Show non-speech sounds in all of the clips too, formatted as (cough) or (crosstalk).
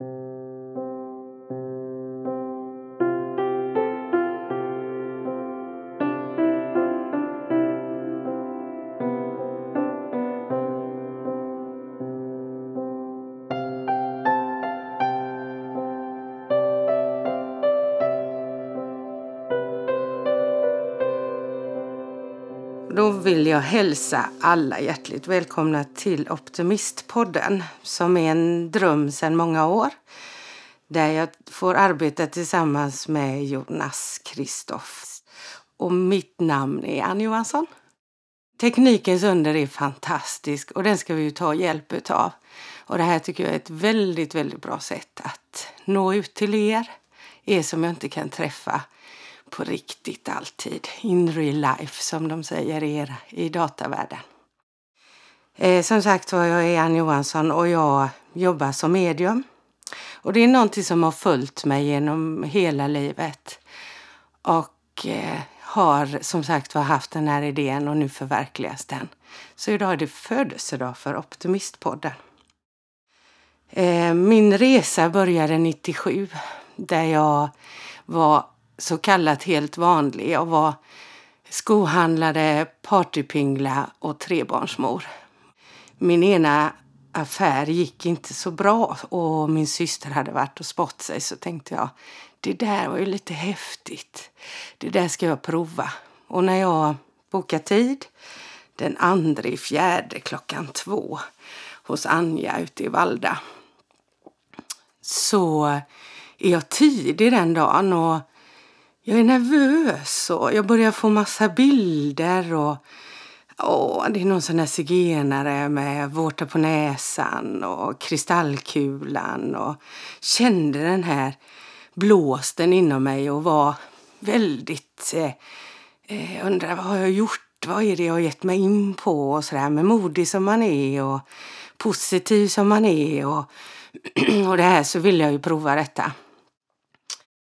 Då vill jag hälsa alla hjärtligt välkomna till Optimistpodden som är en dröm sedan många år. Där jag får arbeta tillsammans med Jonas Kristoff. Och mitt namn är Ann Johansson. Teknikens under är fantastisk och den ska vi ju ta hjälp av. Och det här tycker jag är ett väldigt, väldigt bra sätt att nå ut till er, er som jag inte kan träffa på riktigt alltid. In real life, som de säger i, i datavärlden. Eh, som sagt var, jag är Ann Johansson och jag jobbar som medium. Och det är någonting som har följt mig genom hela livet. Och eh, har som sagt var haft den här idén och nu förverkligas den. Så idag är det födelsedag för Optimistpodden. Eh, min resa började 97 där jag var så kallat helt vanlig. Jag var skohandlare, partypingla och trebarnsmor. Min ena affär gick inte så bra och min syster hade varit och spott sig så tänkte jag det där var ju lite häftigt. Det där ska jag prova. Och när jag bokade tid den andra i fjärde klockan två hos Anja ute i Valda så är jag tidig den dagen och jag är nervös och jag börjar få massa bilder och åh, det är någon sån där zigenare med vårta på näsan och kristallkulan och kände den här blåsten inom mig och var väldigt eh, eh, undrar vad har jag gjort? Vad är det jag har gett mig in på? Och så där, med modig som man är och positiv som man är och, (clears throat) och det här så vill jag ju prova detta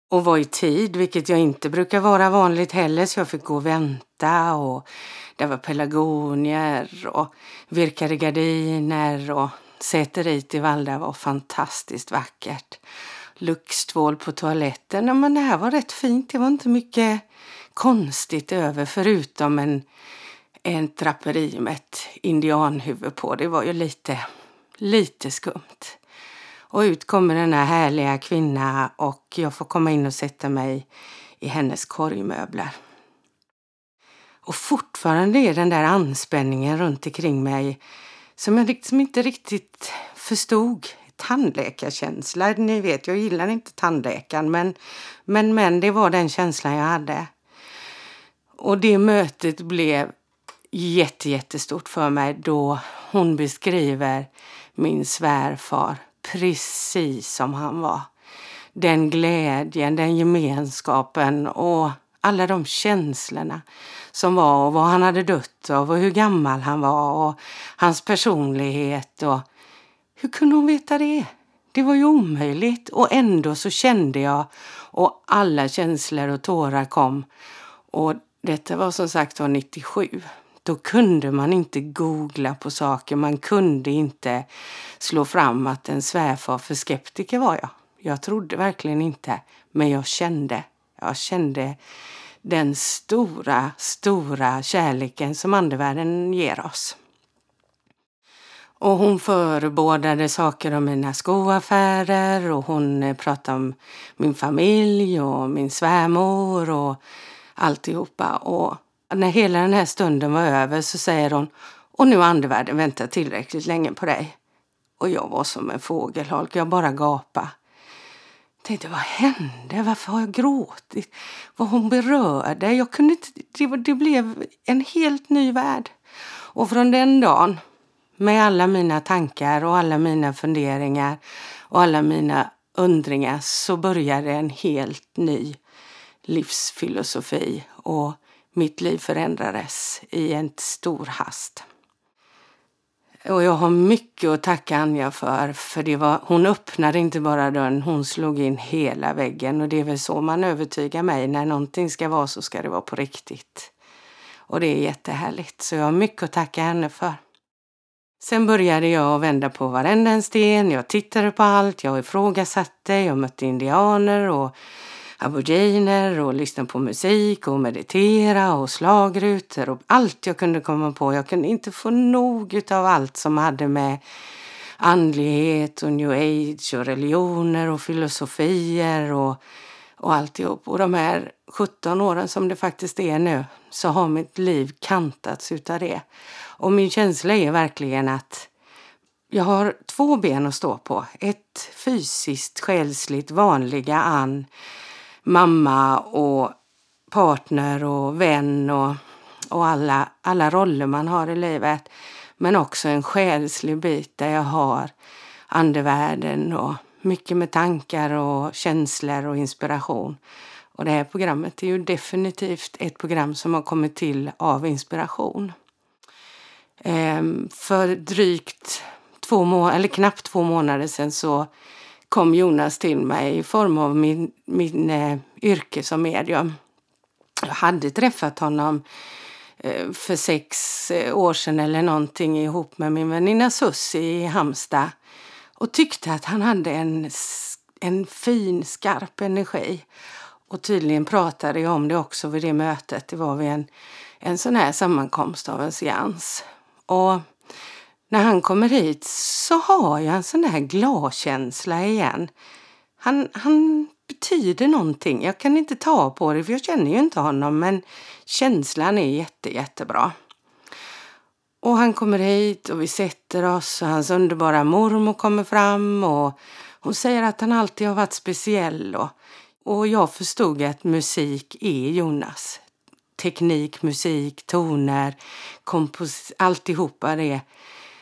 och var i tid, vilket jag inte brukar vara vanligt heller, så jag fick gå och vänta. Och det var pelargonier och virkade gardiner och säteriet i Valda var fantastiskt vackert. Luxtvål på toaletten, men det här var rätt fint. Det var inte mycket konstigt över förutom en, en draperi med ett indianhuvud på. Det var ju lite, lite skumt. Och ut kommer den här härliga kvinnan och jag får komma in och sätta mig i hennes korgmöbler. Och fortfarande är den där anspänningen runt omkring mig som jag liksom inte riktigt förstod. Tandläkarkänsla, ni vet jag gillar inte tandläkaren men, men, men det var den känslan jag hade. Och det mötet blev jätte, jättestort för mig då hon beskriver min svärfar precis som han var. Den glädjen, den gemenskapen och alla de känslorna som var och vad han hade dött av och hur gammal han var och hans personlighet. Och hur kunde hon veta det? Det var ju omöjligt och ändå så kände jag och alla känslor och tårar kom. Och detta var som sagt var 97. Då kunde man inte googla på saker, man kunde inte slå fram att en svärfar för skeptiker var jag. Jag trodde verkligen inte, men jag kände. Jag kände den stora, stora kärleken som andevärlden ger oss. Och hon förebådade saker om mina skoaffärer och hon pratade om min familj och min svärmor och alltihopa. Och när hela den här stunden var över så säger hon och nu har andevärlden väntat tillräckligt länge på dig. Och jag var som en fågelholk, jag bara gapade. Tänkte, vad hände? Varför har jag gråtit? Vad hon berörde? Jag kunde inte, det, det blev en helt ny värld. Och från den dagen, med alla mina tankar och alla mina funderingar och alla mina undringar så började en helt ny livsfilosofi och mitt liv förändrades i en stor hast. Och jag har mycket att tacka Anja för, för det var, hon öppnade inte bara dörren, hon slog in hela väggen. Och det är väl så man övertygar mig, när någonting ska vara så ska det vara på riktigt. Och det är jättehärligt, så jag har mycket att tacka henne för. Sen började jag vända på varenda en sten. Jag tittade på allt. Jag ifrågasatte. Jag mötte indianer och aboriginer och lyssna på musik och meditera och slagrutor och allt jag kunde komma på. Jag kunde inte få nog av allt som hade med andlighet och new age och religioner och filosofier och, och alltihop. Och de här 17 åren som det faktiskt är nu så har mitt liv kantats utav det. Och min känsla är verkligen att jag har två ben att stå på. Ett fysiskt, själsligt, vanliga Ann, mamma och partner och vän och, och alla, alla roller man har i livet. Men också en själslig bit där jag har andevärlden och mycket med tankar och känslor och inspiration. Och det här programmet är ju definitivt ett program som har kommit till av inspiration. Ehm, för drygt två månader, eller knappt två månader sedan så kom Jonas till mig i form av min, min eh, yrke som medium. Jag hade träffat honom eh, för sex eh, år sedan eller någonting ihop med min väninna Sussi i Hamsta och tyckte att han hade en, en fin, skarp energi. Och tydligen pratade jag om det också vid det mötet. Det var vid en, en sån här sammankomst av en seans. Och när han kommer hit så har jag en sån där gladkänsla igen. Han, han betyder någonting. Jag kan inte ta på det för jag känner ju inte honom men känslan är jätte, jättebra. Och han kommer hit och vi sätter oss och hans underbara mormor kommer fram och hon säger att han alltid har varit speciell och, och jag förstod att musik är Jonas teknik, musik, toner, kompos alltihopa det,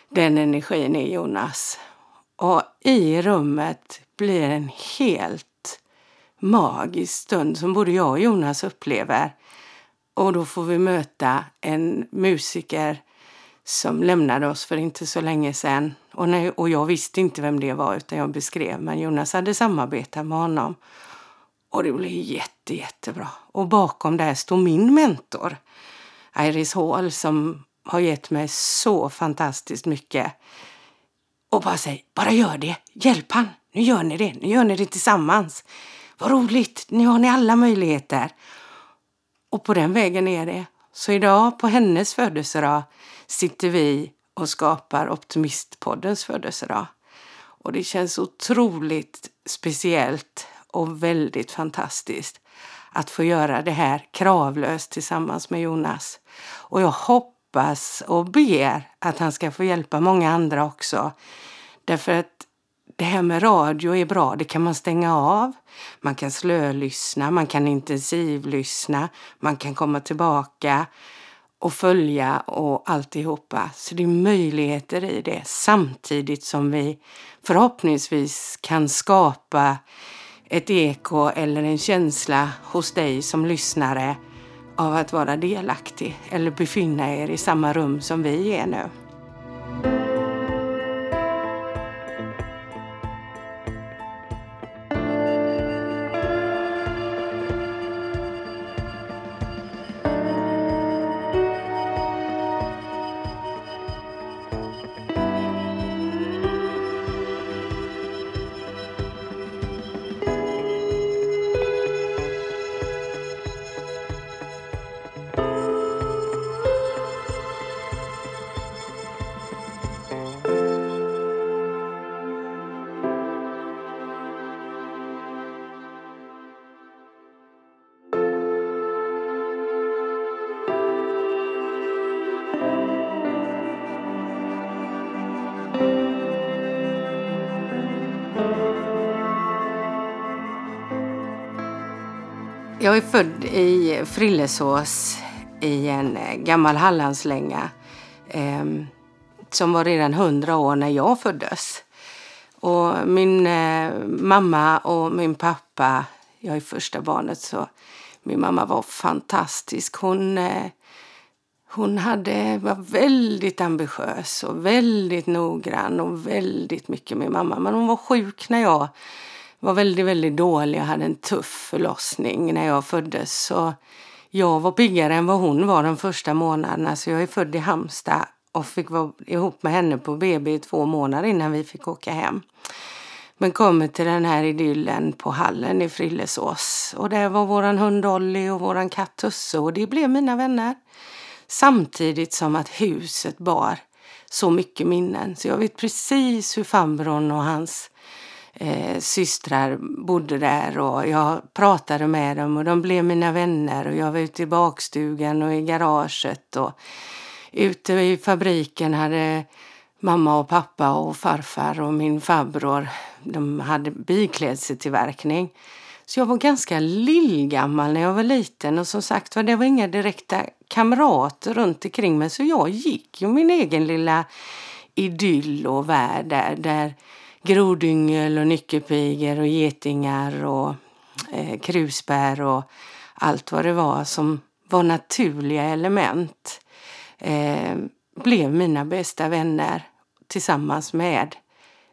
den energin är Jonas. Och i rummet blir en helt magisk stund som både jag och Jonas upplever. Och då får vi möta en musiker som lämnade oss för inte så länge sedan. Och, när, och jag visste inte vem det var utan jag beskrev, men Jonas hade samarbetat med honom. Och det blev jätte, jättebra. Och bakom där står min mentor, Iris Hall, som har gett mig så fantastiskt mycket. Och bara säg, bara gör det. Hjälp han. Nu gör ni det. Nu gör ni det tillsammans. Vad roligt. Nu har ni alla möjligheter. Och på den vägen är det. Så idag på hennes födelsedag sitter vi och skapar Optimistpoddens födelsedag. Och det känns otroligt speciellt och väldigt fantastiskt att få göra det här kravlöst tillsammans med Jonas. Och jag hoppas och ber att han ska få hjälpa många andra också. Därför att det här med radio är bra. Det kan man stänga av. Man kan slölyssna, man kan intensivlyssna, man kan komma tillbaka och följa och alltihopa. Så det är möjligheter i det samtidigt som vi förhoppningsvis kan skapa ett eko eller en känsla hos dig som lyssnare av att vara delaktig eller befinna er i samma rum som vi är nu. Jag är född i Frillesås i en eh, gammal Hallandslänga eh, som var redan hundra år när jag föddes. Och min eh, mamma och min pappa, jag är första barnet, så min mamma var fantastisk. Hon, eh, hon hade, var väldigt ambitiös och väldigt noggrann och väldigt mycket med mamma. Men hon var sjuk när jag var väldigt, väldigt dålig. Jag hade en tuff förlossning när jag föddes. Så jag var piggare än vad hon var de första månaderna. Så jag är född i Hamsta och fick vara ihop med henne på BB i två månader innan vi fick åka hem. Men kommer till den här idyllen på hallen i Frillesås. Och där var våran hund Dolly och våran katt Tusse och det blev mina vänner. Samtidigt som att huset bar så mycket minnen. Så jag vet precis hur farbrorn och hans eh, systrar bodde där och jag pratade med dem och de blev mina vänner och jag var ute i bakstugan och i garaget och ute i fabriken hade mamma och pappa och farfar och min farbror, de hade biklädseltillverkning. Så jag var ganska lillgammal när jag var liten och som sagt det var inga direkta kamrater runt omkring mig så jag gick ju min egen lilla idyll och värld där, där grodyngel och nyckelpigor och getingar och eh, krusbär och allt vad det var som var naturliga element eh, blev mina bästa vänner tillsammans med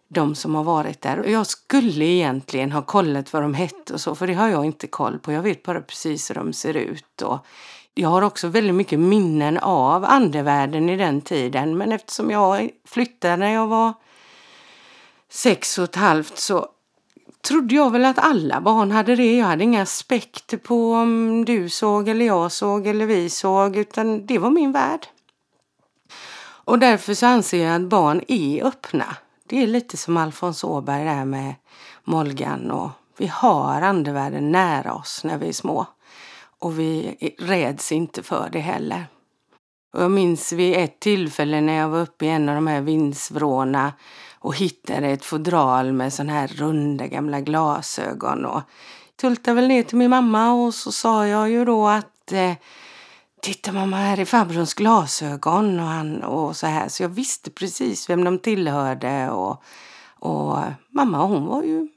de som har varit där. Och jag skulle egentligen ha kollat vad de hette och så, för det har jag inte koll på. Jag vet bara precis hur de ser ut. Och jag har också väldigt mycket minnen av andevärlden i den tiden, men eftersom jag flyttade när jag var sex och ett halvt så trodde jag väl att alla barn hade det. Jag hade inga aspekter på om du såg eller jag såg eller vi såg, utan det var min värld. Och därför så anser jag att barn är öppna. Det är lite som Alfons Åberg där med Molgan och vi har andevärlden nära oss när vi är små. Och vi räds inte för det heller. Och jag minns vid ett tillfälle när jag var uppe i en av de här vindsvråna och hittade ett fodral med sån här runda gamla glasögon och tultade väl ner till min mamma och så sa jag ju då att eh, Titta mamma, här är farbrorns glasögon och, han, och så här. Så jag visste precis vem de tillhörde. Och, och mamma hon var ju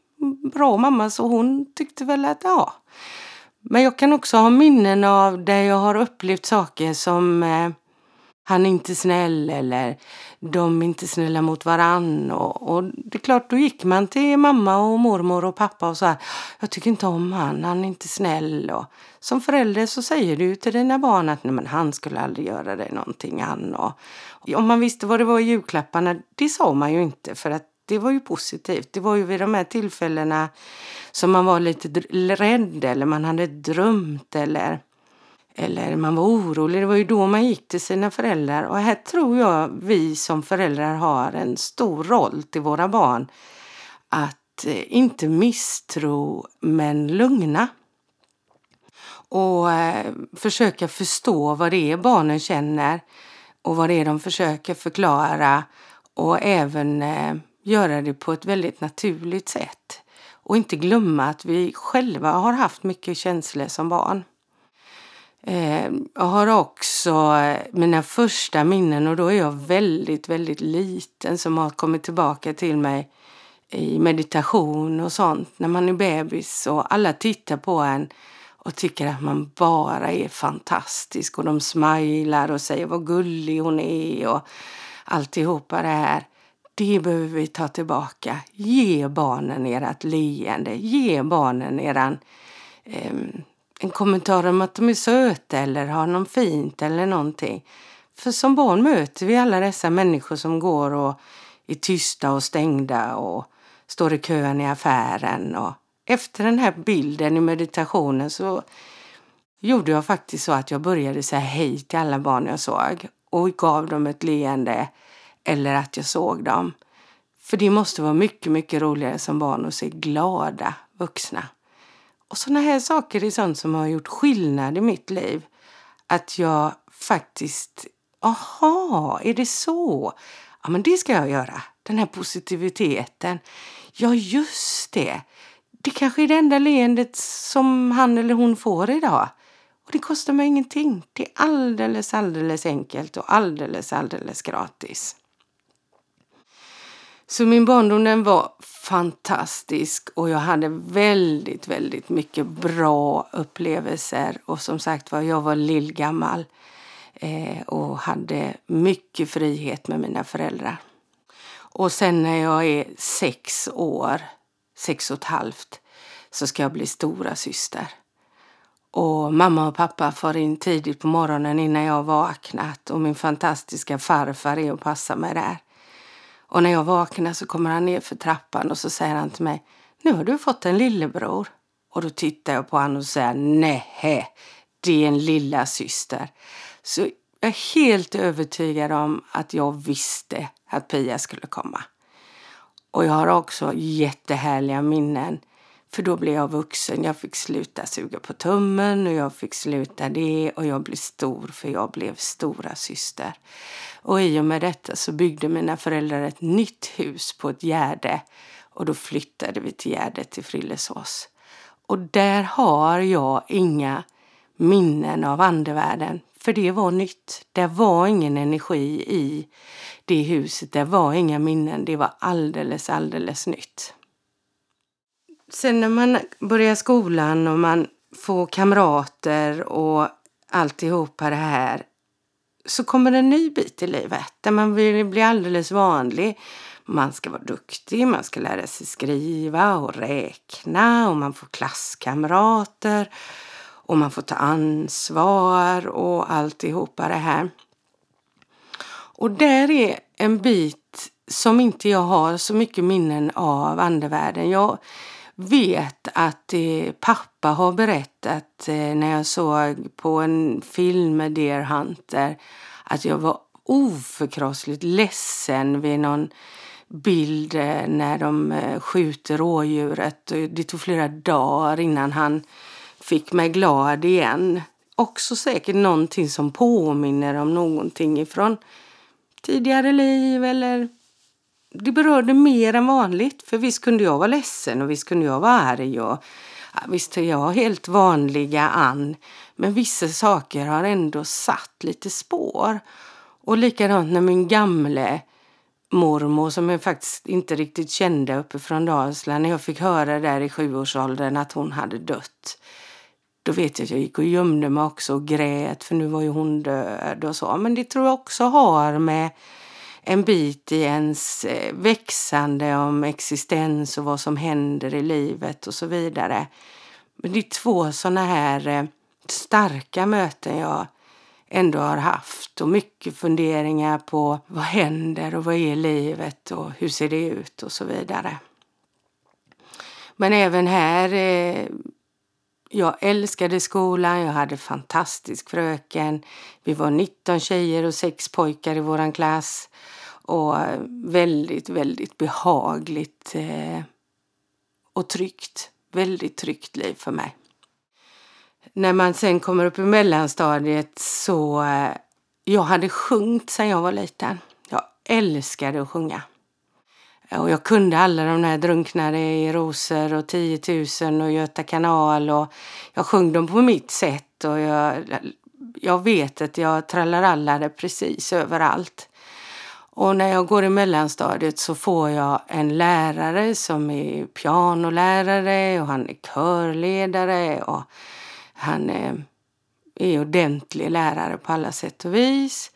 bra mamma så hon tyckte väl att ja. Men jag kan också ha minnen av där jag har upplevt saker som eh, han är inte snäll eller de är inte snälla mot varann. Och, och, det är klart, då gick man till mamma och mormor och pappa och sa jag tycker inte om han, han är inte snäll. Och som förälder så säger du till dina barn att Nej, men han skulle aldrig göra dig någonting. Han. Och, om man visste vad det var i julklapparna, det sa man ju inte för att det var ju positivt. Det var ju vid de här tillfällena som man var lite rädd eller man hade drömt eller eller man var orolig. Det var ju då man gick till sina föräldrar. Och här tror jag vi som föräldrar har en stor roll till våra barn. Att eh, inte misstro, men lugna. Och eh, försöka förstå vad det är barnen känner och vad det är de försöker förklara. Och även eh, göra det på ett väldigt naturligt sätt. Och inte glömma att vi själva har haft mycket känslor som barn. Eh, jag har också eh, mina första minnen och då är jag väldigt, väldigt liten som har kommit tillbaka till mig i meditation och sånt när man är bebis och alla tittar på en och tycker att man bara är fantastisk och de smilar och säger vad gullig hon är och alltihopa det här. Det behöver vi ta tillbaka. Ge barnen ert leende. Ge barnen eran eh, en kommentar om att de är söta eller har något fint eller någonting. För som barn möter vi alla dessa människor som går och är tysta och stängda och står i kön i affären. Och efter den här bilden i meditationen så gjorde jag faktiskt så att jag började säga hej till alla barn jag såg och gav dem ett leende eller att jag såg dem. För det måste vara mycket, mycket roligare som barn att se glada vuxna. Och sådana här saker är sånt som har gjort skillnad i mitt liv. Att jag faktiskt, aha, är det så? Ja, men det ska jag göra. Den här positiviteten. Ja, just det. Det kanske är det enda leendet som han eller hon får idag. Och det kostar mig ingenting. Det är alldeles, alldeles enkelt och alldeles, alldeles gratis. Så min barndom den var fantastisk och jag hade väldigt, väldigt mycket bra upplevelser. Och som sagt var, jag var lillgammal eh, och hade mycket frihet med mina föräldrar. Och sen när jag är sex år, sex och ett halvt, så ska jag bli stora syster. Och mamma och pappa far in tidigt på morgonen innan jag vaknat och min fantastiska farfar är och passar mig där. Och när jag vaknar så kommer han ner för trappan och så säger han till mig Nu har du fått en lillebror. Och då tittar jag på honom och säger nej, det är en lilla syster. Så jag är helt övertygad om att jag visste att Pia skulle komma. Och jag har också jättehärliga minnen. För då blev jag vuxen. Jag fick sluta suga på tummen och jag fick sluta det och jag blev stor för jag blev stora syster. Och i och med detta så byggde mina föräldrar ett nytt hus på ett gärde och då flyttade vi till Gärdet till Frillesås. Och där har jag inga minnen av andevärlden. För det var nytt. Det var ingen energi i det huset. Det var inga minnen. Det var alldeles, alldeles nytt. Sen när man börjar skolan och man får kamrater och alltihopa det här så kommer en ny bit i livet där man vill bli alldeles vanlig. Man ska vara duktig, man ska lära sig skriva och räkna och man får klasskamrater och man får ta ansvar och alltihopa det här. Och där är en bit som inte jag har så mycket minnen av andevärlden. Jag vet att eh, pappa har berättat eh, när jag såg på en film med Deer Hunter att jag var oförkrossligt ledsen vid någon bild eh, när de eh, skjuter rådjuret. Det tog flera dagar innan han fick mig glad igen. Också säkert någonting som påminner om någonting ifrån tidigare liv eller det berörde mer än vanligt. För visst kunde jag vara ledsen och visst kunde jag vara arg och ja, visst är jag helt vanliga Ann. Men vissa saker har ändå satt lite spår. Och likadant när min gamle mormor som jag faktiskt inte riktigt kände uppifrån Dalsland. När jag fick höra där i sjuårsåldern att hon hade dött. Då vet jag att jag gick och gömde mig också och grät för nu var ju hon död och så. Men det tror jag också har med en bit i ens eh, växande om existens och vad som händer i livet och så vidare. Men det är två sådana här eh, starka möten jag ändå har haft och mycket funderingar på vad händer och vad är livet och hur ser det ut och så vidare. Men även här, eh, jag älskade skolan, jag hade fantastisk fröken. Vi var 19 tjejer och 6 pojkar i våran klass och väldigt, väldigt behagligt eh, och tryggt. Väldigt tryggt liv för mig. När man sen kommer upp i mellanstadiet så... Eh, jag hade sjungit sedan jag var liten. Jag älskade att sjunga. Och jag kunde alla de där Drunknare i rosor och 10 000 och Göta kanal. Och jag sjöng dem på mitt sätt och jag, jag vet att jag trallarallade precis överallt. Och när jag går i mellanstadiet så får jag en lärare som är pianolärare och han är körledare och han är, är ordentlig lärare på alla sätt och vis.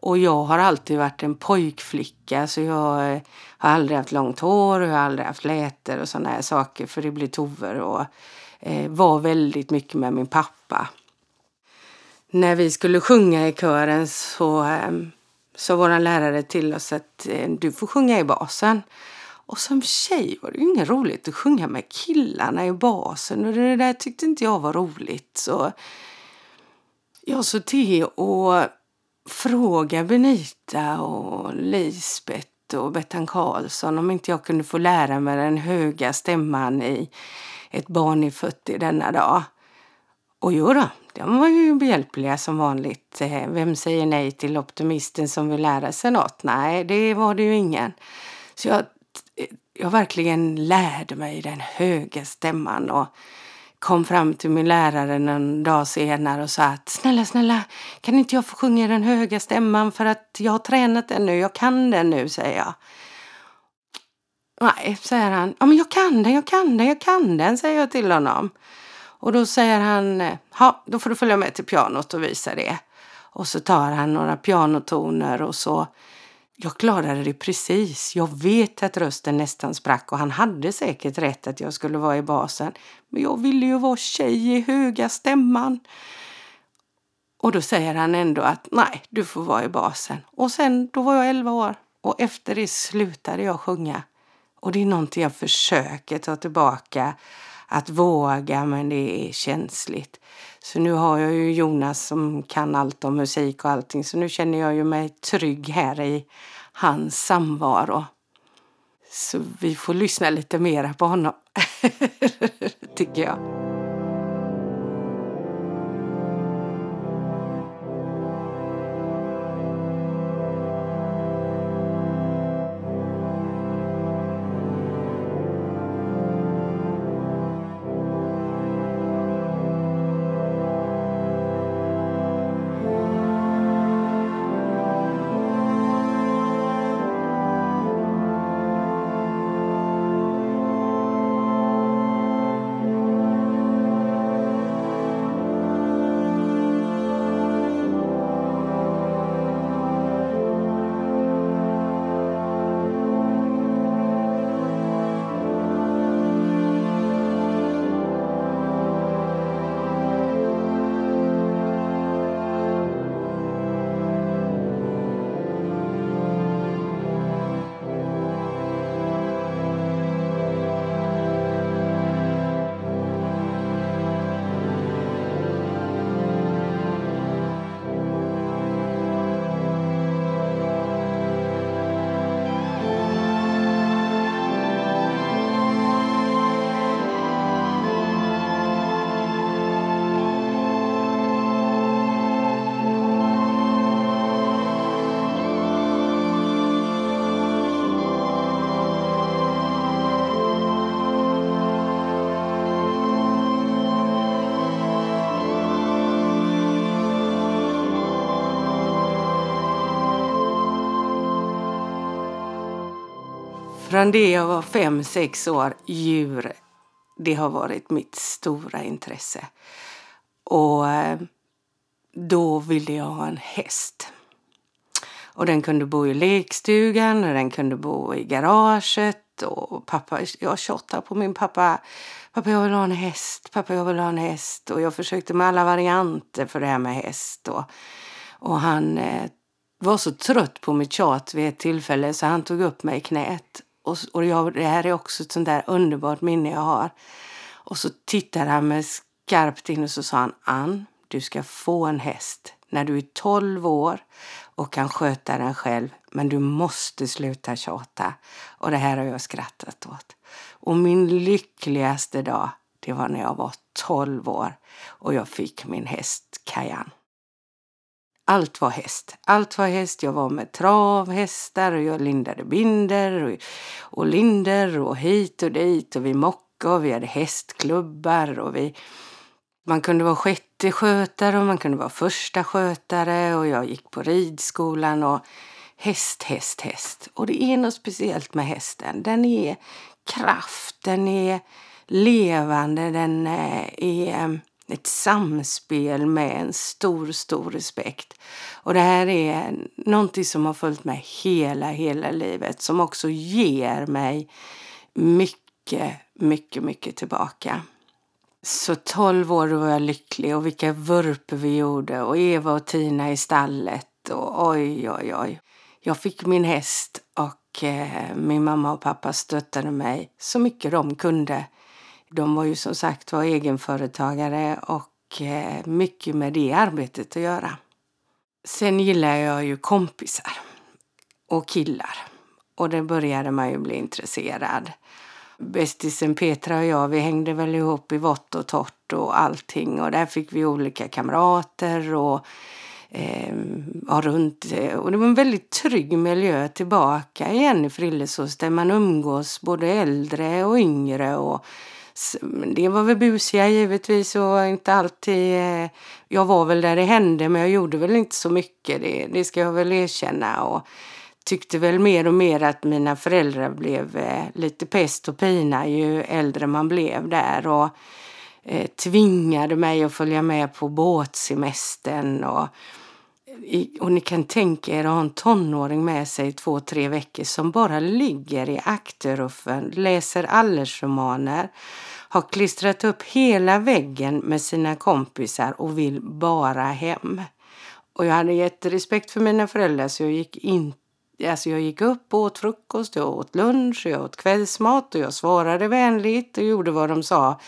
Och jag har alltid varit en pojkflicka så jag eh, har aldrig haft långt hår och jag har aldrig haft läter och sådana här saker för det blir tover och eh, var väldigt mycket med min pappa. När vi skulle sjunga i kören så eh, sa vår lärare till oss att eh, du får sjunga i basen. Och som tjej var det ju inget roligt att sjunga med killarna i basen och det där tyckte inte jag var roligt. Så jag såg till att fråga Benita och Lisbeth och Bettan Karlsson om inte jag kunde få lära mig den höga stämman i Ett barn är fött i denna dag. Och jo då, de var ju behjälpliga som vanligt. Eh, vem säger nej till optimisten som vill lära sig något? Nej, det var det ju ingen. Så jag eh, jag verkligen lärde mig den höga stämman och kom fram till min lärare någon dag senare och sa att snälla, snälla, kan inte jag få sjunga den höga stämman för att jag har tränat den nu, jag kan den nu, säger jag. Nej, säger han. Ja, men jag kan den, jag kan den, jag kan den, säger jag till honom. Och då säger han, ja, då får du följa med till pianot och visa det. Och så tar han några pianotoner och så jag klarade det precis. Jag vet att rösten nästan sprack och han hade säkert rätt att jag skulle vara i basen. Men jag ville ju vara tjej i höga stämman. Och då säger han ändå att nej, du får vara i basen. Och sen, då var jag 11 år och efter det slutade jag sjunga. Och det är någonting jag försöker ta tillbaka. Att våga, men det är känsligt. Så nu har jag ju Jonas som kan allt om musik och allting. Så nu känner jag ju mig trygg här i hans samvaro. Så vi får lyssna lite mera på honom, (laughs) tycker jag. Från det jag var fem, sex år, djur, det har varit mitt stora intresse. Och eh, då ville jag ha en häst. Och den kunde bo i lekstugan och den kunde bo i garaget. Och pappa, jag tjatade på min pappa. Pappa, jag vill ha en häst. Pappa, jag vill ha en häst. Och jag försökte med alla varianter för det här med häst. Och, och han eh, var så trött på mitt tjat vid ett tillfälle så han tog upp mig i knät och, och jag, det här är också ett sånt där underbart minne jag har. Och så tittade han med skarpt in och så sa han Ann, du ska få en häst när du är 12 år och kan sköta den själv. Men du måste sluta tjata. Och det här har jag skrattat åt. Och min lyckligaste dag, det var när jag var 12 år och jag fick min häst Kajan allt var häst. Allt var häst. Jag var med travhästar och jag lindade binder och, och linder och hit och dit och vi mockade och vi hade hästklubbar och vi man kunde vara sjätte skötare och man kunde vara första skötare och jag gick på ridskolan och häst, häst, häst. Och det är något speciellt med hästen. Den är kraft, den är levande, den eh, är ett samspel med en stor, stor respekt. Och det här är någonting som har följt mig hela, hela livet som också ger mig mycket, mycket, mycket tillbaka. Så tolv år var jag lycklig och vilka vurper vi gjorde och Eva och Tina i stallet och oj, oj, oj. Jag fick min häst och eh, min mamma och pappa stöttade mig så mycket de kunde de var ju som sagt var egenföretagare och eh, mycket med det arbetet att göra. Sen gillar jag ju kompisar och killar. Och det började man ju bli intresserad. Bästisen Petra och jag, vi hängde väl ihop i vått och torrt och allting. Och där fick vi olika kamrater och ehm, eh, runt. Och det var en väldigt trygg miljö tillbaka igen i Frillesås där man umgås både äldre och yngre. Och det var väl busiga givetvis och inte alltid... Eh, jag var väl där det hände men jag gjorde väl inte så mycket, det, det ska jag väl erkänna. Och tyckte väl mer och mer att mina föräldrar blev eh, lite pest och pina ju äldre man blev där. Och eh, tvingade mig att följa med på båtsemestern. Och och ni kan tänka er att ha en tonåring med sig i två, tre veckor som bara ligger i akterruffen, läser alldersromaner, har klistrat upp hela väggen med sina kompisar och vill bara hem. Och jag hade jätterespekt för mina föräldrar så jag gick in Alltså jag gick upp och åt frukost, jag åt lunch, jag åt kvällsmat och jag svarade vänligt och gjorde vad de sa.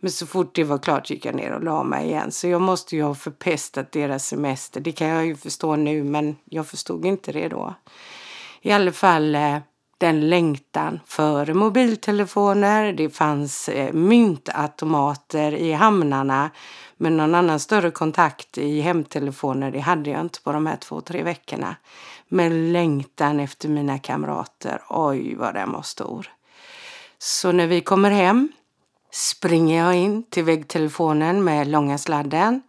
Men så fort det var klart gick jag ner och la mig igen. Så jag måste ju ha förpestat deras semester. Det kan jag ju förstå nu, men jag förstod inte det då. I alla fall eh, den längtan före mobiltelefoner. Det fanns eh, myntautomater i hamnarna. Men någon annan större kontakt i hemtelefoner, det hade jag inte på de här två, tre veckorna. Men längtan efter mina kamrater, oj vad den var stor. Så när vi kommer hem springer jag in till väggtelefonen med långa sladden,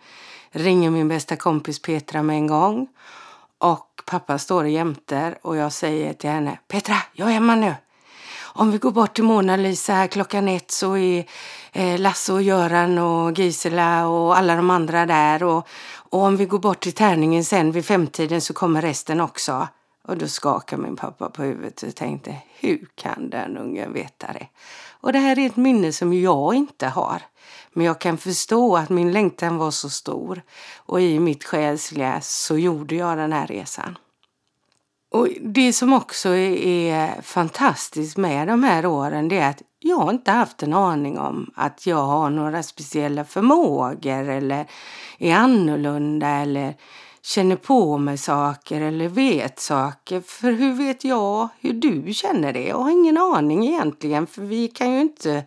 ringer min bästa kompis Petra med en gång och pappa står jämte och jag säger till henne Petra, jag är hemma nu. Om vi går bort till Mona Lisa här klockan ett så är eh, Lasse och Göran och Gisela och alla de andra där och, och om vi går bort till tärningen sen vid femtiden så kommer resten också. Och då skakade min pappa på huvudet och tänkte, hur kan den ungen veta det? Och det här är ett minne som jag inte har. Men jag kan förstå att min längtan var så stor och i mitt själsliga så gjorde jag den här resan. Och det som också är fantastiskt med de här åren det är att jag har inte haft en aning om att jag har några speciella förmågor eller är annorlunda eller känner på mig saker eller vet saker. För hur vet jag hur du känner det? Jag har ingen aning egentligen för vi kan ju inte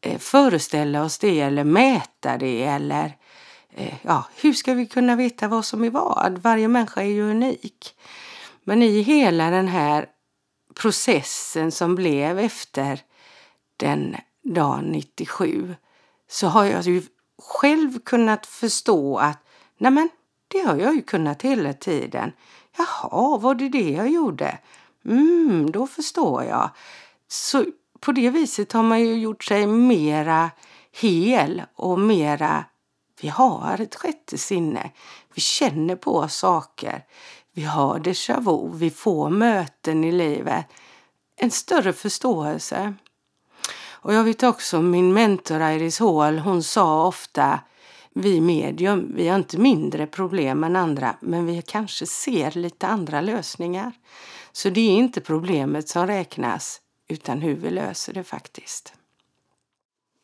eh, föreställa oss det eller mäta det eller eh, ja, hur ska vi kunna veta vad som är vad? Varje människa är ju unik. Men i hela den här processen som blev efter den dagen 97 så har jag ju själv kunnat förstå att nej men, det har jag ju kunnat hela tiden. Jaha, var det det jag gjorde? Mm, då förstår jag. Så på det viset har man ju gjort sig mera hel och mera... Vi har ett sjätte sinne. Vi känner på saker. Vi har déjà vu. Vi får möten i livet. En större förståelse. Och jag vet också min mentor Iris Hall, hon sa ofta vi medium, vi har inte mindre problem än andra, men vi kanske ser lite andra lösningar. Så det är inte problemet som räknas, utan hur vi löser det faktiskt.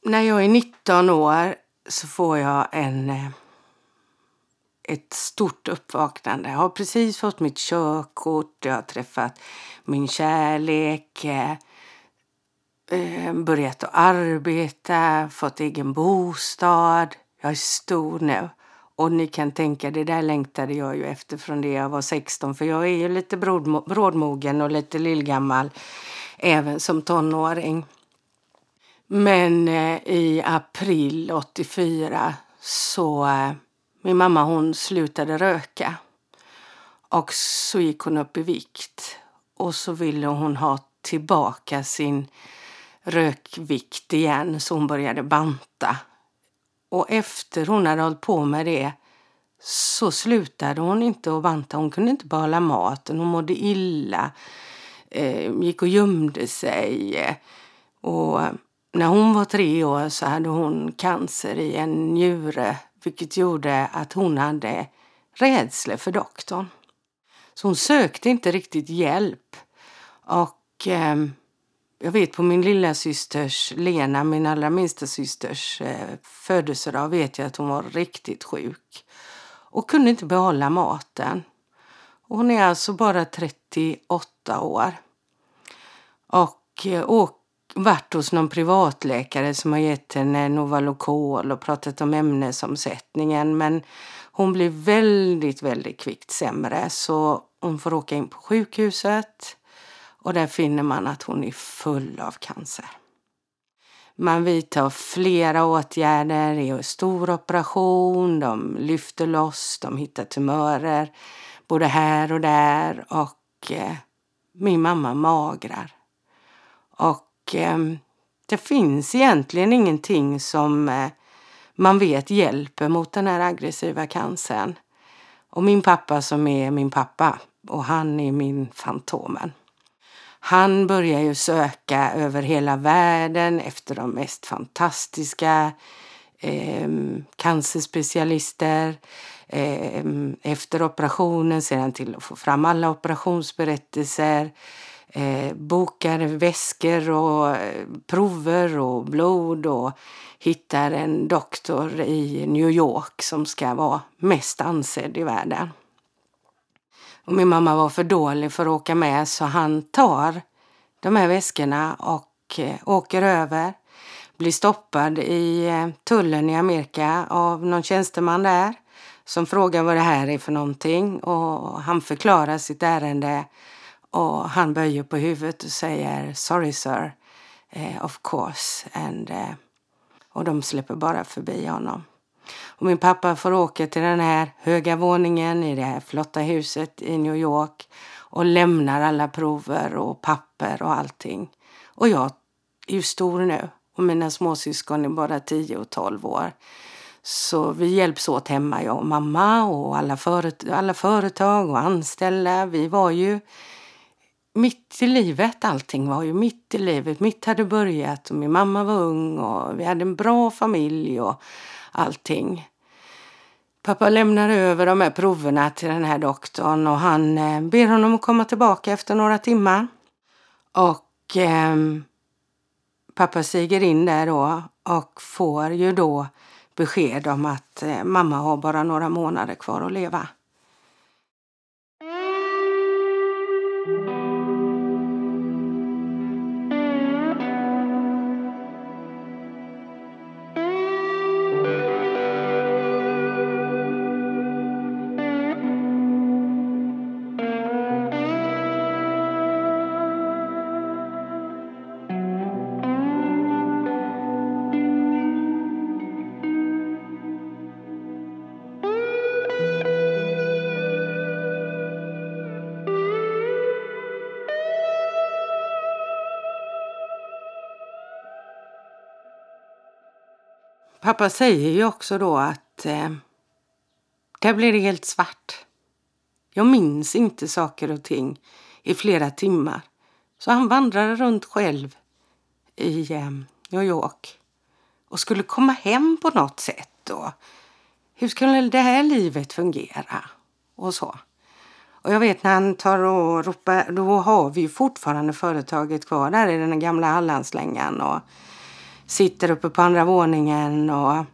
När jag är 19 år så får jag en, eh, ett stort uppvaknande. Jag har precis fått mitt körkort, jag har träffat min kärlek, eh, eh, börjat att arbeta, fått egen bostad. Jag är stor nu. Och ni kan tänka, det där längtade jag ju efter från det jag var 16. För jag är ju lite brådmogen och lite lillgammal även som tonåring. Men eh, i april 84 så eh, min mamma hon slutade röka. Och så gick hon upp i vikt. Och så ville hon ha tillbaka sin rökvikt igen så hon började banta. Och efter hon hade hållit på med det så slutade hon inte att banta. Hon kunde inte behålla maten. Hon mådde illa. Eh, gick och gömde sig. Och när hon var tre år så hade hon cancer i en njure vilket gjorde att hon hade rädsla för doktorn. Så hon sökte inte riktigt hjälp. Och eh, jag vet på min lilla systers, Lena, min allra minsta systers eh, födelsedag vet jag att hon var riktigt sjuk och kunde inte behålla maten. Och hon är alltså bara 38 år. Och, eh, varit hos någon privatläkare som har gett henne Novalokol och pratat om ämnesomsättningen. Men hon blir väldigt, väldigt kvickt sämre så hon får åka in på sjukhuset och där finner man att hon är full av cancer. Man vidtar flera åtgärder, det är en stor operation, de lyfter loss, de hittar tumörer både här och där och eh, min mamma magrar. Och eh, det finns egentligen ingenting som eh, man vet hjälper mot den här aggressiva cancern. Och min pappa som är min pappa och han är min Fantomen. Han börjar ju söka över hela världen efter de mest fantastiska eh, cancerspecialister. Eh, efter operationen ser han till att få fram alla operationsberättelser. Eh, bokar väskor och eh, prover och blod och hittar en doktor i New York som ska vara mest ansedd i världen. Och min mamma var för dålig för att åka med så han tar de här väskorna och eh, åker över. Blir stoppad i eh, tullen i Amerika av någon tjänsteman där som frågar vad det här är för någonting och han förklarar sitt ärende och han böjer på huvudet och säger sorry sir, eh, of course. And, eh, och de släpper bara förbi honom. Och min pappa får åka till den här höga våningen i det här flotta huset i New York och lämnar alla prover och papper och allting. Och jag är ju stor nu och mina småsyskon är bara 10 och 12 år. Så vi hjälps åt hemma, jag och mamma och alla, föret alla företag och anställda. Vi var ju mitt i livet. Allting var ju mitt i livet. Mitt hade börjat och min mamma var ung och vi hade en bra familj och allting. Pappa lämnar över de här proverna till den här doktorn och han eh, ber honom att komma tillbaka efter några timmar. Och eh, pappa stiger in där då och får ju då besked om att eh, mamma har bara några månader kvar att leva. Pappa säger ju också då att eh, där blir det helt svart. Jag minns inte saker och ting i flera timmar. Så han vandrade runt själv i eh, New York och skulle komma hem på något sätt. Och hur skulle det här livet fungera? Och så. Och jag vet när han tar och ropar, då har vi ju fortfarande företaget kvar där i den gamla Hallandslängan. Och sitter uppe på andra våningen och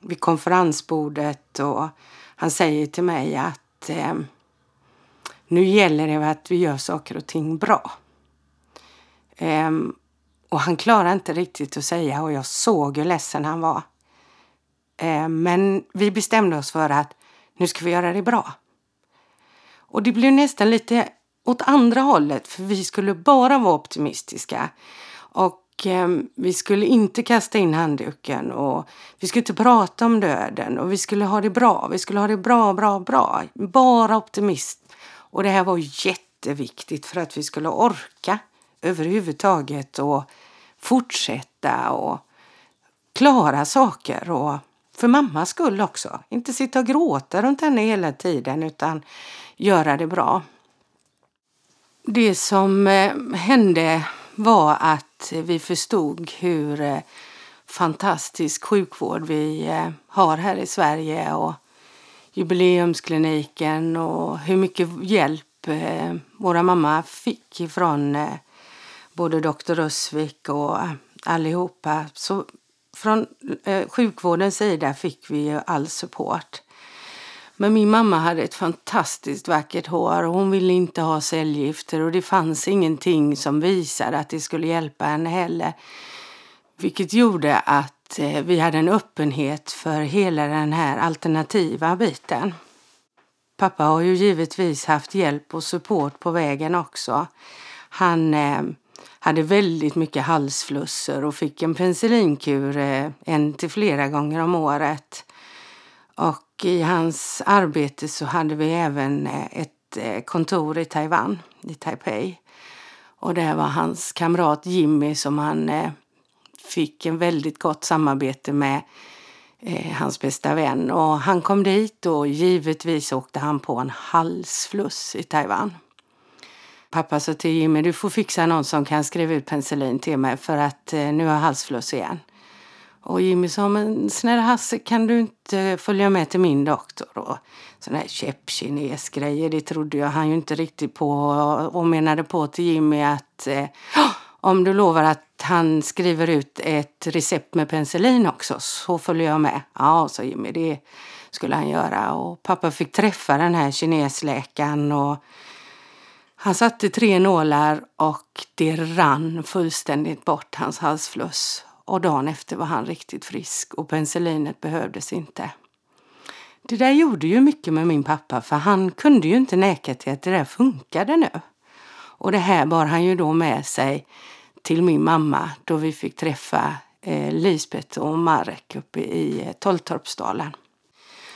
vid konferensbordet och han säger till mig att eh, nu gäller det att vi gör saker och ting bra. Eh, och han klarar inte riktigt att säga och jag såg hur ledsen han var. Eh, men vi bestämde oss för att nu ska vi göra det bra. Och det blev nästan lite åt andra hållet för vi skulle bara vara optimistiska. Och Ehm, vi skulle inte kasta in handduken och vi skulle inte prata om döden och vi skulle ha det bra. Vi skulle ha det bra, bra, bra. Bara optimist. Och det här var jätteviktigt för att vi skulle orka överhuvudtaget och fortsätta och klara saker och för mammas skull också. Inte sitta och gråta runt henne hela tiden utan göra det bra. Det som eh, hände var att vi förstod hur eh, fantastisk sjukvård vi eh, har här i Sverige och jubileumskliniken och hur mycket hjälp eh, våra mamma fick ifrån både doktor Rösvik och allihopa. Så från sjukvårdens sida fick vi all support. Men min mamma hade ett fantastiskt vackert hår och hon ville inte ha cellgifter och det fanns ingenting som visade att det skulle hjälpa henne heller. Vilket gjorde att eh, vi hade en öppenhet för hela den här alternativa biten. Pappa har ju givetvis haft hjälp och support på vägen också. Han eh, hade väldigt mycket halsflusser och fick en penicillinkur eh, en till flera gånger om året. Och i hans arbete så hade vi även eh, ett eh, kontor i Taiwan, i Taipei. Och det var hans kamrat Jimmy som han eh, fick en väldigt gott samarbete med hans bästa vän. Och han kom dit och givetvis åkte han på en halsfluss i Taiwan. Pappa sa till Jimmy, du får fixa någon som kan skriva ut penicillin till mig för att nu har jag halsfluss igen. Och Jimmy sa, men snälla Hasse, kan du inte följa med till min doktor? Och sådana här käppkines-grejer, det trodde jag han ju inte riktigt på och menade på till Jimmy att eh, om du lovar att han skriver ut ett recept med penicillin också så följer jag med. Ja, sa Jimmy, det skulle han göra. Och pappa fick träffa den här kinesläkaren och han satte tre nålar och det rann fullständigt bort hans halsfluss. Och dagen efter var han riktigt frisk och penicillinet behövdes inte. Det där gjorde ju mycket med min pappa för han kunde ju inte neka till att det där funkade nu. Och det här bar han ju då med sig till min mamma då vi fick träffa eh, Lisbeth och Marek uppe i eh, Tolltorpsdalen.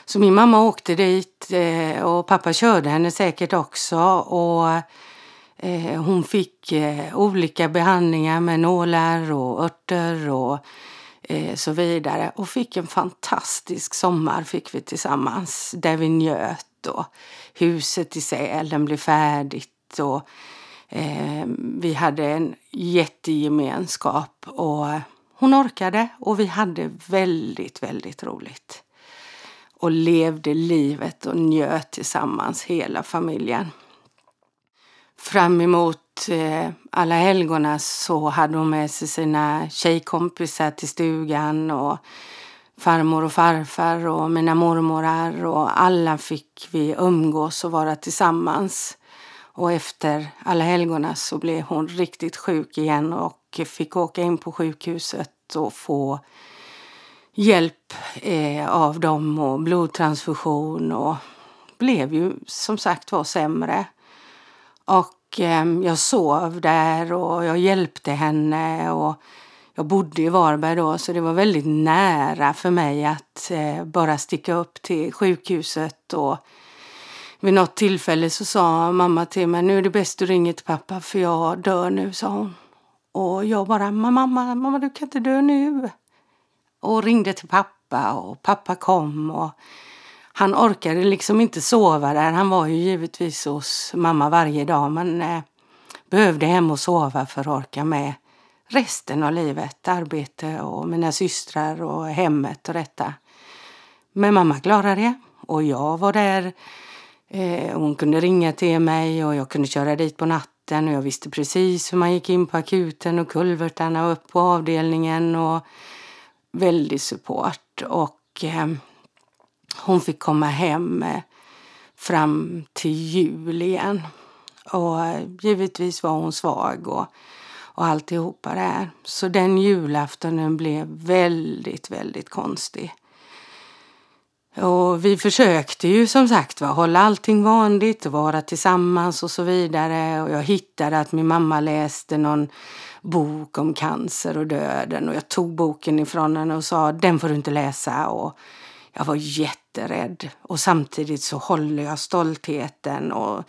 Så min mamma åkte dit eh, och pappa körde henne säkert också. Och eh, hon fick eh, olika behandlingar med nålar och örter och eh, så vidare. Och fick en fantastisk sommar fick vi tillsammans där vi njöt. Och huset i Sälen blev färdigt. Och eh, vi hade en jättegemenskap. Och hon orkade och vi hade väldigt, väldigt roligt. Och levde livet och njöt tillsammans, hela familjen fram emot eh, alla helgona så hade hon med sig sina tjejkompisar till stugan och farmor och farfar och mina mormorar och alla fick vi umgås och vara tillsammans. Och efter alla helgona så blev hon riktigt sjuk igen och fick åka in på sjukhuset och få hjälp eh, av dem och blodtransfusion och blev ju som sagt var sämre. Och eh, jag sov där och jag hjälpte henne och jag bodde i Varberg då så det var väldigt nära för mig att eh, bara sticka upp till sjukhuset och vid något tillfälle så sa mamma till mig nu är det bäst du ringer till pappa för jag dör nu, sa hon. Och jag bara mamma, mamma du kan inte dö nu. Och ringde till pappa och pappa kom och han orkade liksom inte sova där. Han var ju givetvis hos mamma varje dag men eh, behövde hem och sova för att orka med resten av livet. Arbete och mina systrar och hemmet och detta. Men mamma klarade det och jag var där. Eh, hon kunde ringa till mig och jag kunde köra dit på natten och jag visste precis hur man gick in på akuten och kulvertarna och upp på avdelningen och väldig support. Och eh, hon fick komma hem eh, fram till jul igen. Och eh, givetvis var hon svag och, och alltihopa där. Så den julaftonen blev väldigt, väldigt konstig. Och vi försökte ju som sagt va, hålla allting vanligt och vara tillsammans och så vidare. Och jag hittade att min mamma läste någon bok om cancer och döden och jag tog boken ifrån henne och sa den får du inte läsa. Och jag var jätterädd och samtidigt så håller jag stoltheten och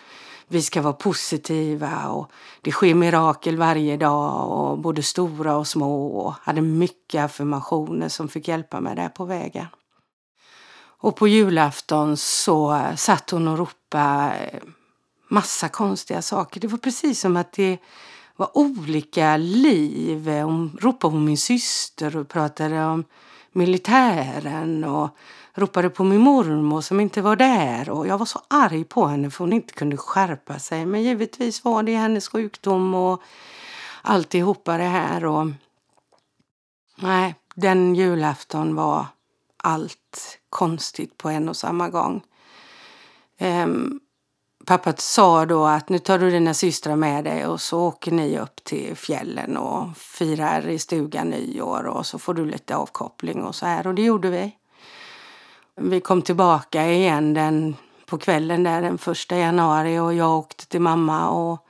vi ska vara positiva och det sker mirakel varje dag och både stora och små och hade mycket affirmationer som fick hjälpa mig där på vägen. Och på julafton så satt hon och ropade massa konstiga saker. Det var precis som att det var olika liv. Hon ropade på min syster och pratade om militären och ropade på min mormor som inte var där. Och jag var så arg på henne för hon inte kunde skärpa sig. Men givetvis var det hennes sjukdom och alltihopa det här. Och nej, den julafton var allt konstigt på en och samma gång. Um, pappa sa då att nu tar du dina systrar med dig och så åker ni upp till fjällen och firar i stugan nyår och så får du lite avkoppling och så här. Och det gjorde vi. Vi kom tillbaka igen den, på kvällen där den första januari och jag åkte till mamma och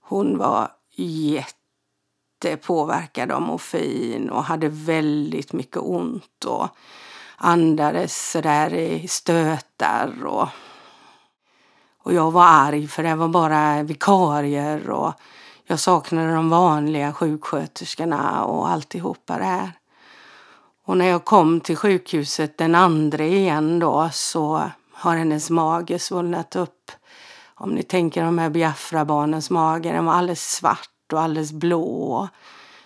hon var jättepåverkad av morfin och hade väldigt mycket ont och andades sådär i stötar och och jag var arg för det var bara vikarier och jag saknade de vanliga sjuksköterskorna och alltihopa det här. Och när jag kom till sjukhuset den andra igen då så har hennes mage svullnat upp. Om ni tänker de här Biafra-barnens mage, den var alldeles svart och alldeles blå.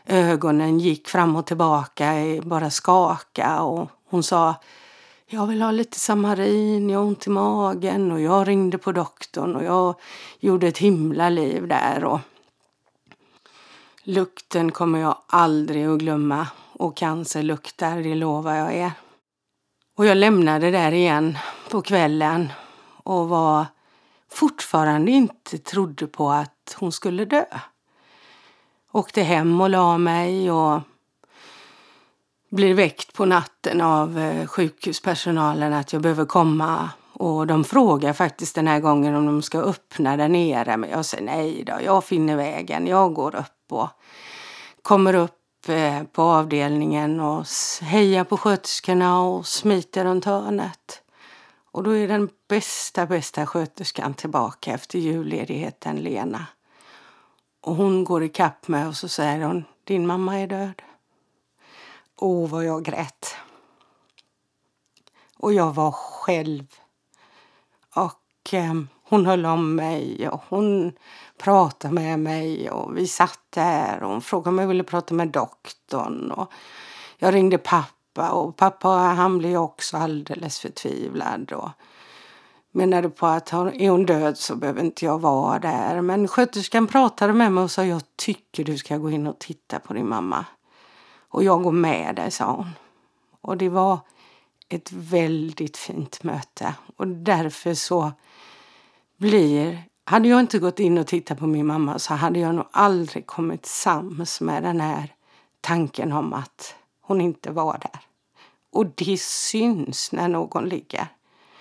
Ögonen gick fram och tillbaka, bara skaka och hon sa jag vill ha lite samarin, jag har ont i magen och jag ringde på doktorn och jag gjorde ett himla liv där. Och lukten kommer jag aldrig att glömma och cancerluktar, det lovar jag er. Och jag lämnade där igen på kvällen och var fortfarande inte trodde på att hon skulle dö. Åkte hem och la mig och blir väckt på natten av eh, sjukhuspersonalen att jag behöver komma. Och de frågar faktiskt den här gången om de ska öppna där nere. Men jag säger nej då, jag finner vägen. Jag går upp och kommer upp eh, på avdelningen och hejar på sköterskorna och smiter runt hörnet. Och då är den bästa, bästa sköterskan tillbaka efter julledigheten, Lena. Och hon går i kapp mig och så säger hon, din mamma är död. Åh, vad jag grät. Och jag var själv. Och eh, hon höll om mig och hon pratade med mig och vi satt där och hon frågade om jag ville prata med doktorn. Och jag ringde pappa och pappa han blev också alldeles förtvivlad. Och menade på att är hon död så behöver inte jag vara där. Men sköterskan pratade med mig och sa jag tycker du ska gå in och titta på din mamma. Och jag går med dig, sa hon. Och det var ett väldigt fint möte. Och därför så blir... Hade jag inte gått in och tittat på min mamma så hade jag nog aldrig kommit sams med den här tanken om att hon inte var där. Och det syns när någon ligger.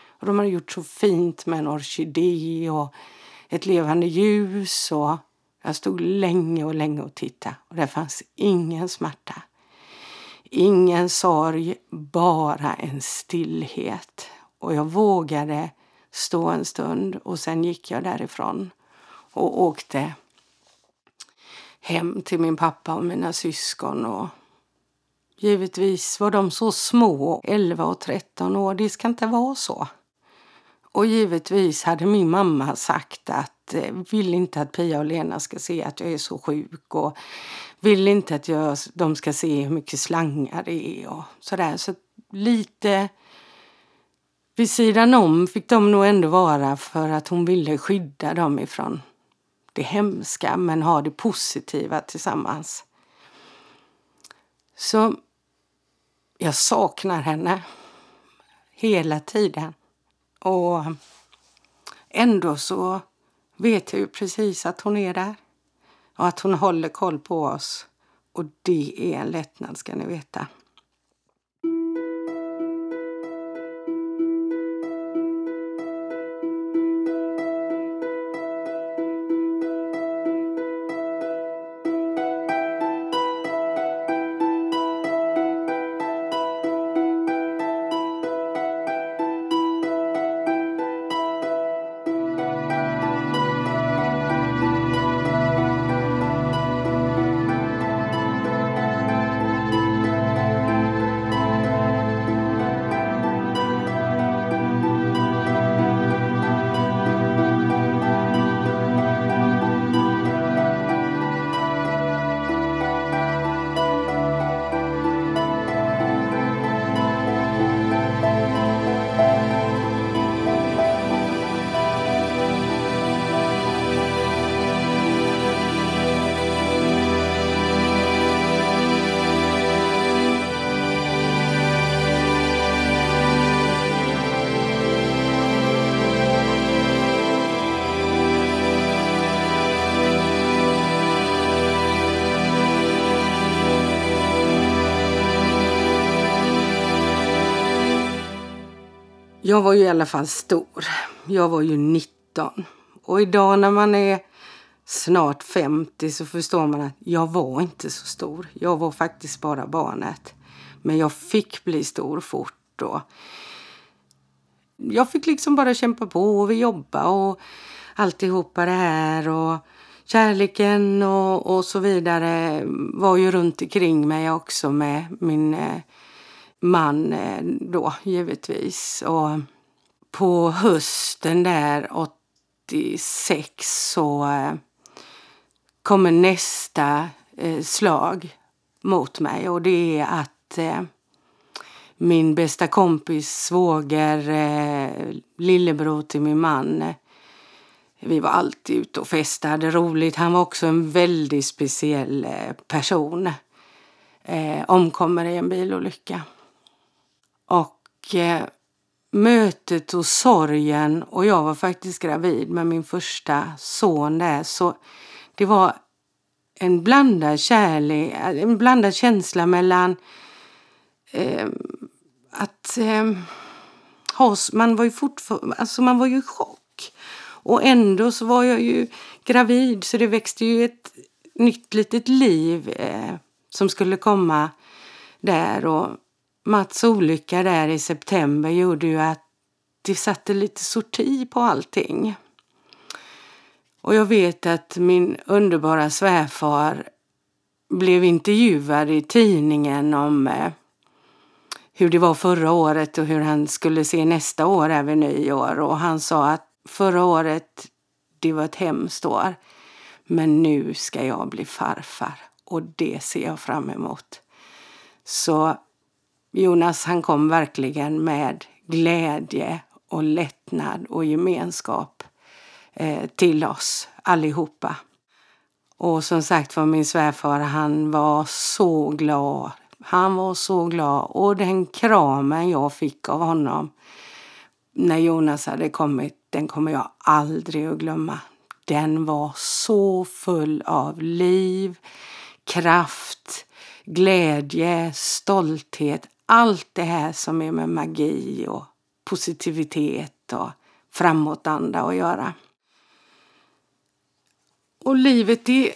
Och de har gjort så fint med en orkidé och ett levande ljus. Och jag stod länge och länge och tittade och det fanns ingen smärta. Ingen sorg, bara en stillhet. Och jag vågade stå en stund och sen gick jag därifrån och åkte hem till min pappa och mina syskon. Och givetvis var de så små, 11 och 13 år. Det ska inte vara så. Och givetvis hade min mamma sagt att Eh, vill inte att Pia och Lena ska se att jag är så sjuk och vill inte att jag, de ska se hur mycket slangar det är och sådär. Så lite vid sidan om fick de nog ändå vara för att hon ville skydda dem ifrån det hemska men ha det positiva tillsammans. Så jag saknar henne hela tiden. Och ändå så vet jag ju precis att hon är där och att hon håller koll på oss. Och det är en lättnad ska ni veta. Jag var ju i alla fall stor. Jag var ju 19. Och idag när man är snart 50 så förstår man att jag var inte så stor. Jag var faktiskt bara barnet. Men jag fick bli stor fort. Och jag fick liksom bara kämpa på och vi jobbade och alltihopa det här. Och kärleken och, och så vidare var ju runt omkring mig också med min eh, man eh, då givetvis. Och på hösten där 86 så eh, kommer nästa eh, slag mot mig och det är att min bästa kompis svåger, lillebror till min man, vi var alltid ute och festade, roligt. Han var också en väldigt speciell person. Eh, omkommer i en bilolycka. Och eh, mötet och sorgen, och jag var faktiskt gravid med min första son där, så det var en blandad kärlek, eh, en blandad känsla mellan eh, att eh, man var ju fortfarande, alltså man var ju i chock. Och ändå så var jag ju gravid så det växte ju ett nytt litet liv eh, som skulle komma där. Och Mats olycka där i september gjorde ju att det satte lite sorti på allting. Och jag vet att min underbara svärfar blev intervjuad i tidningen om eh, hur det var förra året och hur han skulle se nästa år även nyår. Och han sa att förra året, det var ett hemskt år. Men nu ska jag bli farfar och det ser jag fram emot. Så Jonas han kom verkligen med glädje och lättnad och gemenskap eh, till oss allihopa. Och som sagt var min svärfar, han var så glad. Han var så glad och den kramen jag fick av honom när Jonas hade kommit, den kommer jag aldrig att glömma. Den var så full av liv, kraft, glädje, stolthet. Allt det här som är med magi och positivitet och framåtanda att göra. Och livet är,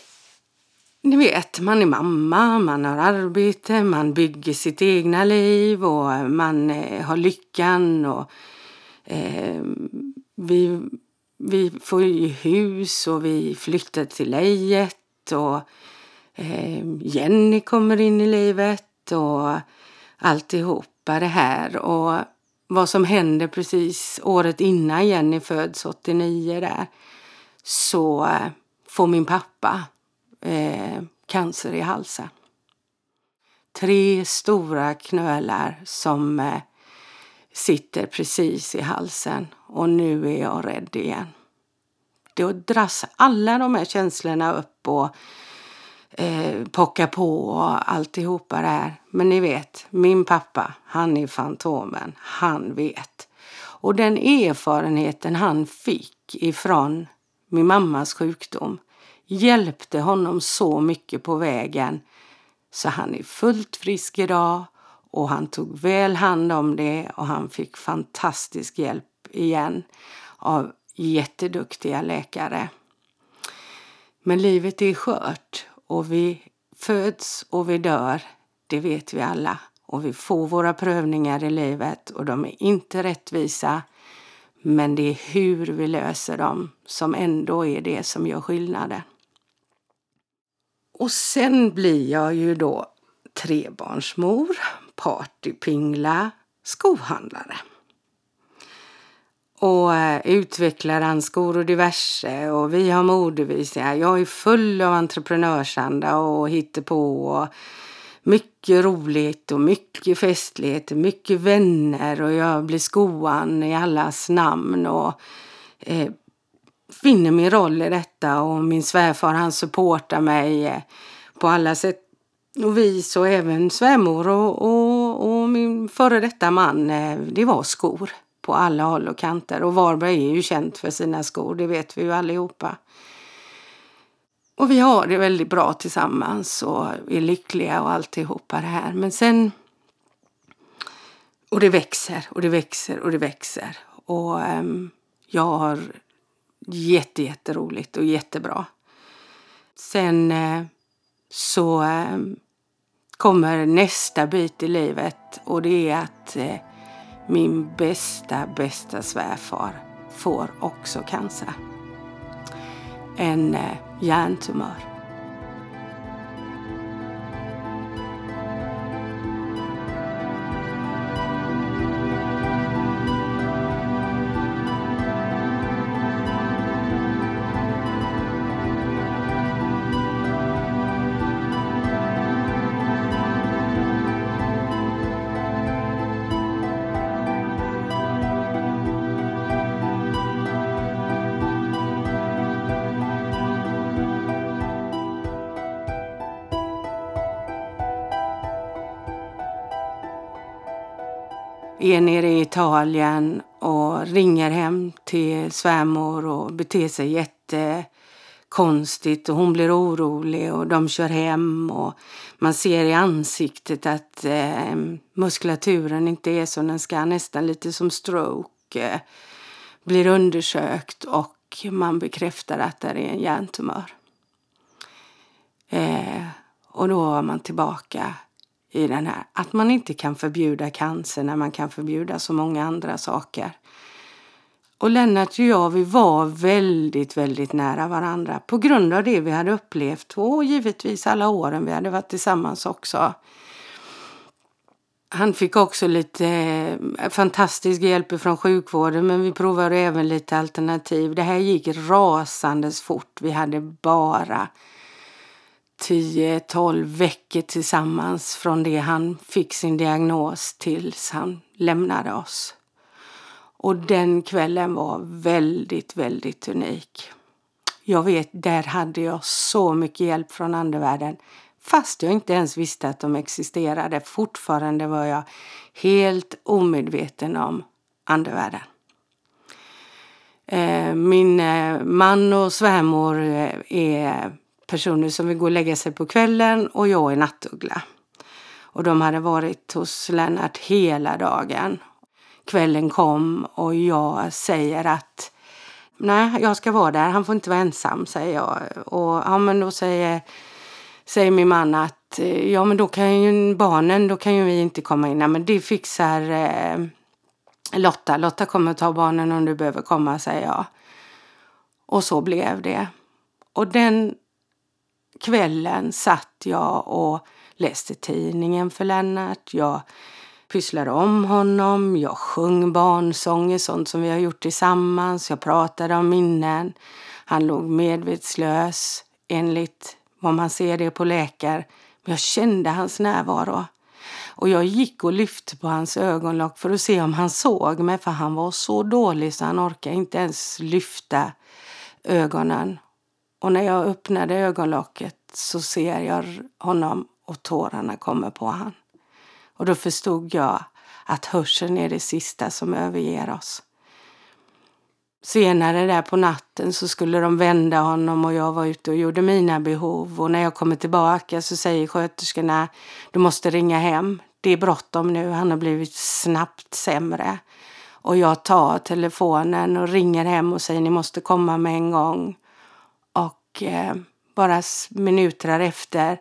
ni vet, man är mamma, man har arbete, man bygger sitt egna liv och man eh, har lyckan och eh, vi, vi får ju hus och vi flyttar till lejet och eh, Jenny kommer in i livet och alltihopa det här. Och vad som händer precis året innan Jenny föds, 89 där, så får min pappa eh, cancer i halsen. Tre stora knölar som eh, sitter precis i halsen och nu är jag rädd igen. Då dras alla de här känslorna upp och eh, pocka på och alltihopa det här. Men ni vet, min pappa, han är Fantomen. Han vet. Och den erfarenheten han fick ifrån min mammas sjukdom hjälpte honom så mycket på vägen så han är fullt frisk idag och han tog väl hand om det och han fick fantastisk hjälp igen av jätteduktiga läkare. Men livet är skört och vi föds och vi dör, det vet vi alla. Och vi får våra prövningar i livet och de är inte rättvisa. Men det är hur vi löser dem som ändå är det som gör skillnaden. Och sen blir jag ju då trebarnsmor, partypingla, skohandlare och eh, utvecklar handskor och diverse. Och vi har modevisningar. Jag är full av entreprenörsanda och på och mycket roligt och mycket festlighet, mycket vänner och jag blir skoan i allas namn och eh, finner min roll i detta och min svärfar han supportar mig eh, på alla sätt och vis och även svärmor och, och, och min före detta man, eh, det var skor på alla håll och kanter. Och Varberg är ju känt för sina skor, det vet vi ju allihopa. Och vi har det väldigt bra tillsammans och är lyckliga och alltihopa det här. Men sen... Och det växer och det växer och det växer. Och um, jag har jätte, jätteroligt och jättebra. Sen uh, så um, kommer nästa bit i livet och det är att uh, min bästa, bästa svärfar får också cancer. En eh, hjärntumör. Är nere i Italien och ringer hem till svärmor och beter sig jättekonstigt och hon blir orolig och de kör hem och man ser i ansiktet att eh, muskulaturen inte är som den ska, nästan lite som stroke. Eh, blir undersökt och man bekräftar att det är en hjärntumör. Eh, och då var man tillbaka i den här att man inte kan förbjuda cancer när man kan förbjuda så många andra saker. Och Lennart och jag, vi var väldigt, väldigt nära varandra på grund av det vi hade upplevt och givetvis alla åren vi hade varit tillsammans också. Han fick också lite eh, fantastisk hjälp från sjukvården men vi provade även lite alternativ. Det här gick rasandes fort. Vi hade bara 10-12 veckor tillsammans från det han fick sin diagnos tills han lämnade oss. Och den kvällen var väldigt, väldigt unik. Jag vet, där hade jag så mycket hjälp från andevärlden fast jag inte ens visste att de existerade. Fortfarande var jag helt omedveten om andevärlden. Eh, min eh, man och svärmor eh, är personer som vill gå och lägga sig på kvällen och jag är nattuggla. Och de hade varit hos Lennart hela dagen. Kvällen kom och jag säger att nej, jag ska vara där. Han får inte vara ensam, säger jag. Och ja, men då säger, säger min man att ja, men då kan ju barnen, då kan ju vi inte komma in. Nej, men det fixar eh, Lotta. Lotta kommer ta barnen om du behöver komma, säger jag. Och så blev det. Och den kvällen satt jag och läste tidningen för Lennart. Jag pysslade om honom, jag sjöng barnsånger, sånt som vi har gjort tillsammans. Jag pratade om minnen. Han låg medvetslös enligt vad man ser det på läkare. Men jag kände hans närvaro. Och jag gick och lyfte på hans ögonlock för att se om han såg mig, för han var så dålig så han orkade inte ens lyfta ögonen. Och när jag öppnade ögonlocket så ser jag honom och tårarna kommer på han. Och då förstod jag att hörseln är det sista som överger oss. Senare där på natten så skulle de vända honom och jag var ute och gjorde mina behov. Och när jag kommer tillbaka så säger sköterskorna, du måste ringa hem. Det är bråttom nu, han har blivit snabbt sämre. Och jag tar telefonen och ringer hem och säger, ni måste komma med en gång. Och eh, bara minuter efter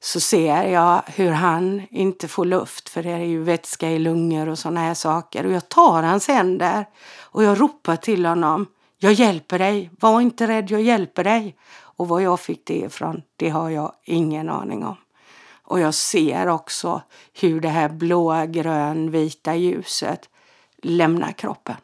så ser jag hur han inte får luft för det är ju vätska i lungor och sådana här saker. Och jag tar hans händer och jag ropar till honom. Jag hjälper dig, var inte rädd, jag hjälper dig. Och var jag fick det ifrån, det har jag ingen aning om. Och jag ser också hur det här blåa, grön, vita ljuset lämnar kroppen.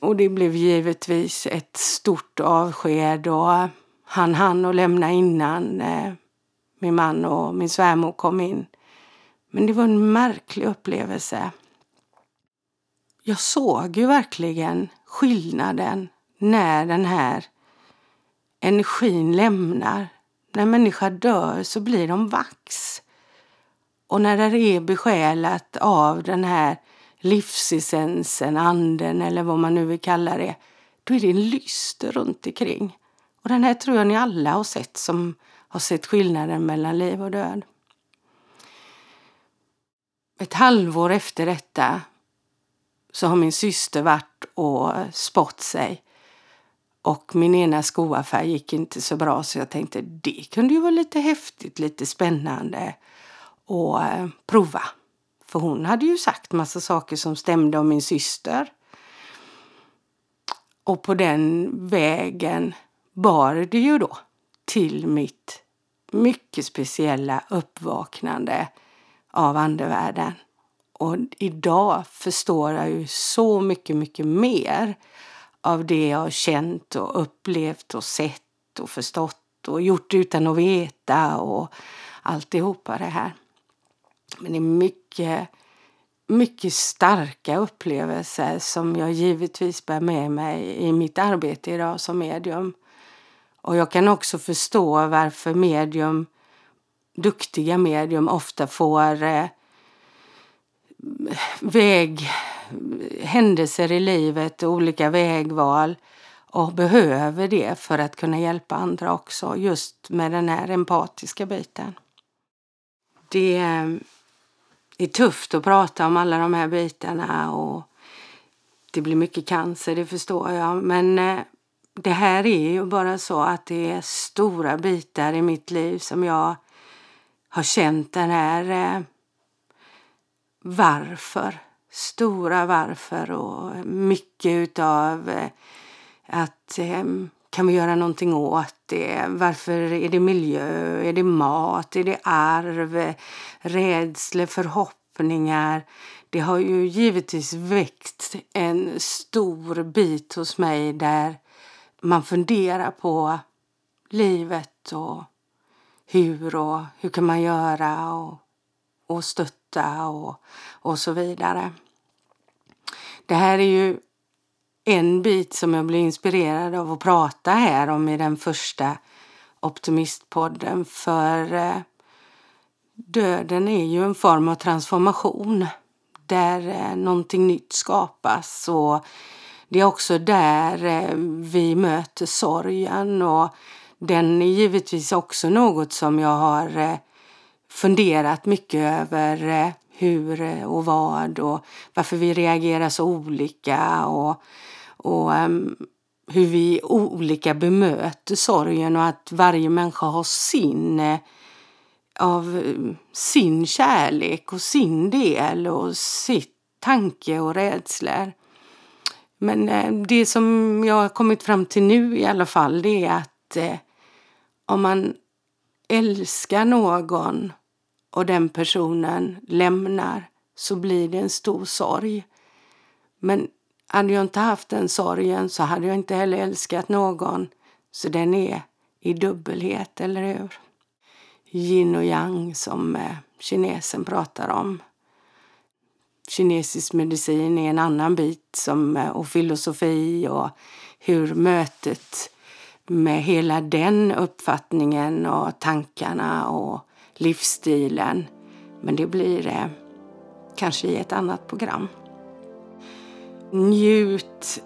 Och det blev givetvis ett stort avsked och han hann att lämna innan eh, min man och min svärmor kom in. Men det var en märklig upplevelse. Jag såg ju verkligen skillnaden när den här energin lämnar. När människa dör så blir de vax. Och när det är besjälat av den här livsessensen, anden eller vad man nu vill kalla det, då är det en lyster runt omkring. Och den här tror jag ni alla har sett som har sett skillnaden mellan liv och död. Ett halvår efter detta så har min syster varit och spott sig. Och min ena skoaffär gick inte så bra så jag tänkte det kunde ju vara lite häftigt, lite spännande att eh, prova. För hon hade ju sagt massa saker som stämde om min syster. Och på den vägen bar det ju då till mitt mycket speciella uppvaknande av andevärlden. Och idag förstår jag ju så mycket, mycket mer av det jag har känt och upplevt och sett och förstått och gjort utan att veta och alltihopa det här. Men det är mycket, mycket starka upplevelser som jag givetvis bär med mig i mitt arbete idag som medium. Och jag kan också förstå varför medium, duktiga medium ofta får eh, väg, händelser i livet och olika vägval och behöver det för att kunna hjälpa andra också, just med den här empatiska biten. Det det är tufft att prata om alla de här bitarna och det blir mycket cancer, det förstår jag. Men eh, det här är ju bara så att det är stora bitar i mitt liv som jag har känt den här eh, varför, stora varför och mycket utav eh, att eh, kan vi göra någonting åt det? Varför är det miljö? Är det mat? Är det arv? Rädsla? Förhoppningar? Det har ju givetvis väckt en stor bit hos mig där man funderar på livet och hur och hur kan man göra och, och stötta och, och så vidare. Det här är ju en bit som jag blev inspirerad av att prata här om i den första Optimistpodden. För eh, döden är ju en form av transformation där eh, någonting nytt skapas. Och det är också där eh, vi möter sorgen och den är givetvis också något som jag har eh, funderat mycket över eh, hur och vad och varför vi reagerar så olika och och um, hur vi olika bemöter sorgen och att varje människa har sin eh, av eh, sin kärlek och sin del och sitt tanke och rädslor. Men eh, det som jag har kommit fram till nu i alla fall det är att eh, om man älskar någon och den personen lämnar så blir det en stor sorg. Men hade jag inte haft den sorgen så hade jag inte heller älskat någon. Så den är i dubbelhet, eller hur? Yin och yang som eh, kinesen pratar om. Kinesisk medicin är en annan bit som, eh, och filosofi och hur mötet med hela den uppfattningen och tankarna och livsstilen. Men det blir eh, kanske i ett annat program. Njut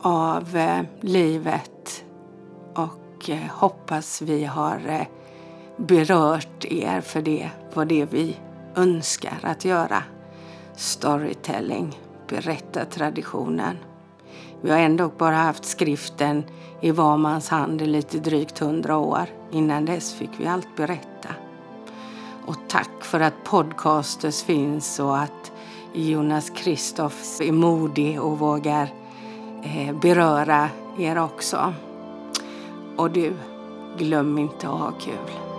av eh, livet och eh, hoppas vi har eh, berört er för det var det vi önskar att göra. Storytelling, berättartraditionen. Vi har ändå bara haft skriften i var mans hand i lite drygt hundra år. Innan dess fick vi allt berätta. Och tack för att podcasters finns och att Jonas Kristoff är modig och vågar eh, beröra er också. Och du, glöm inte att ha kul.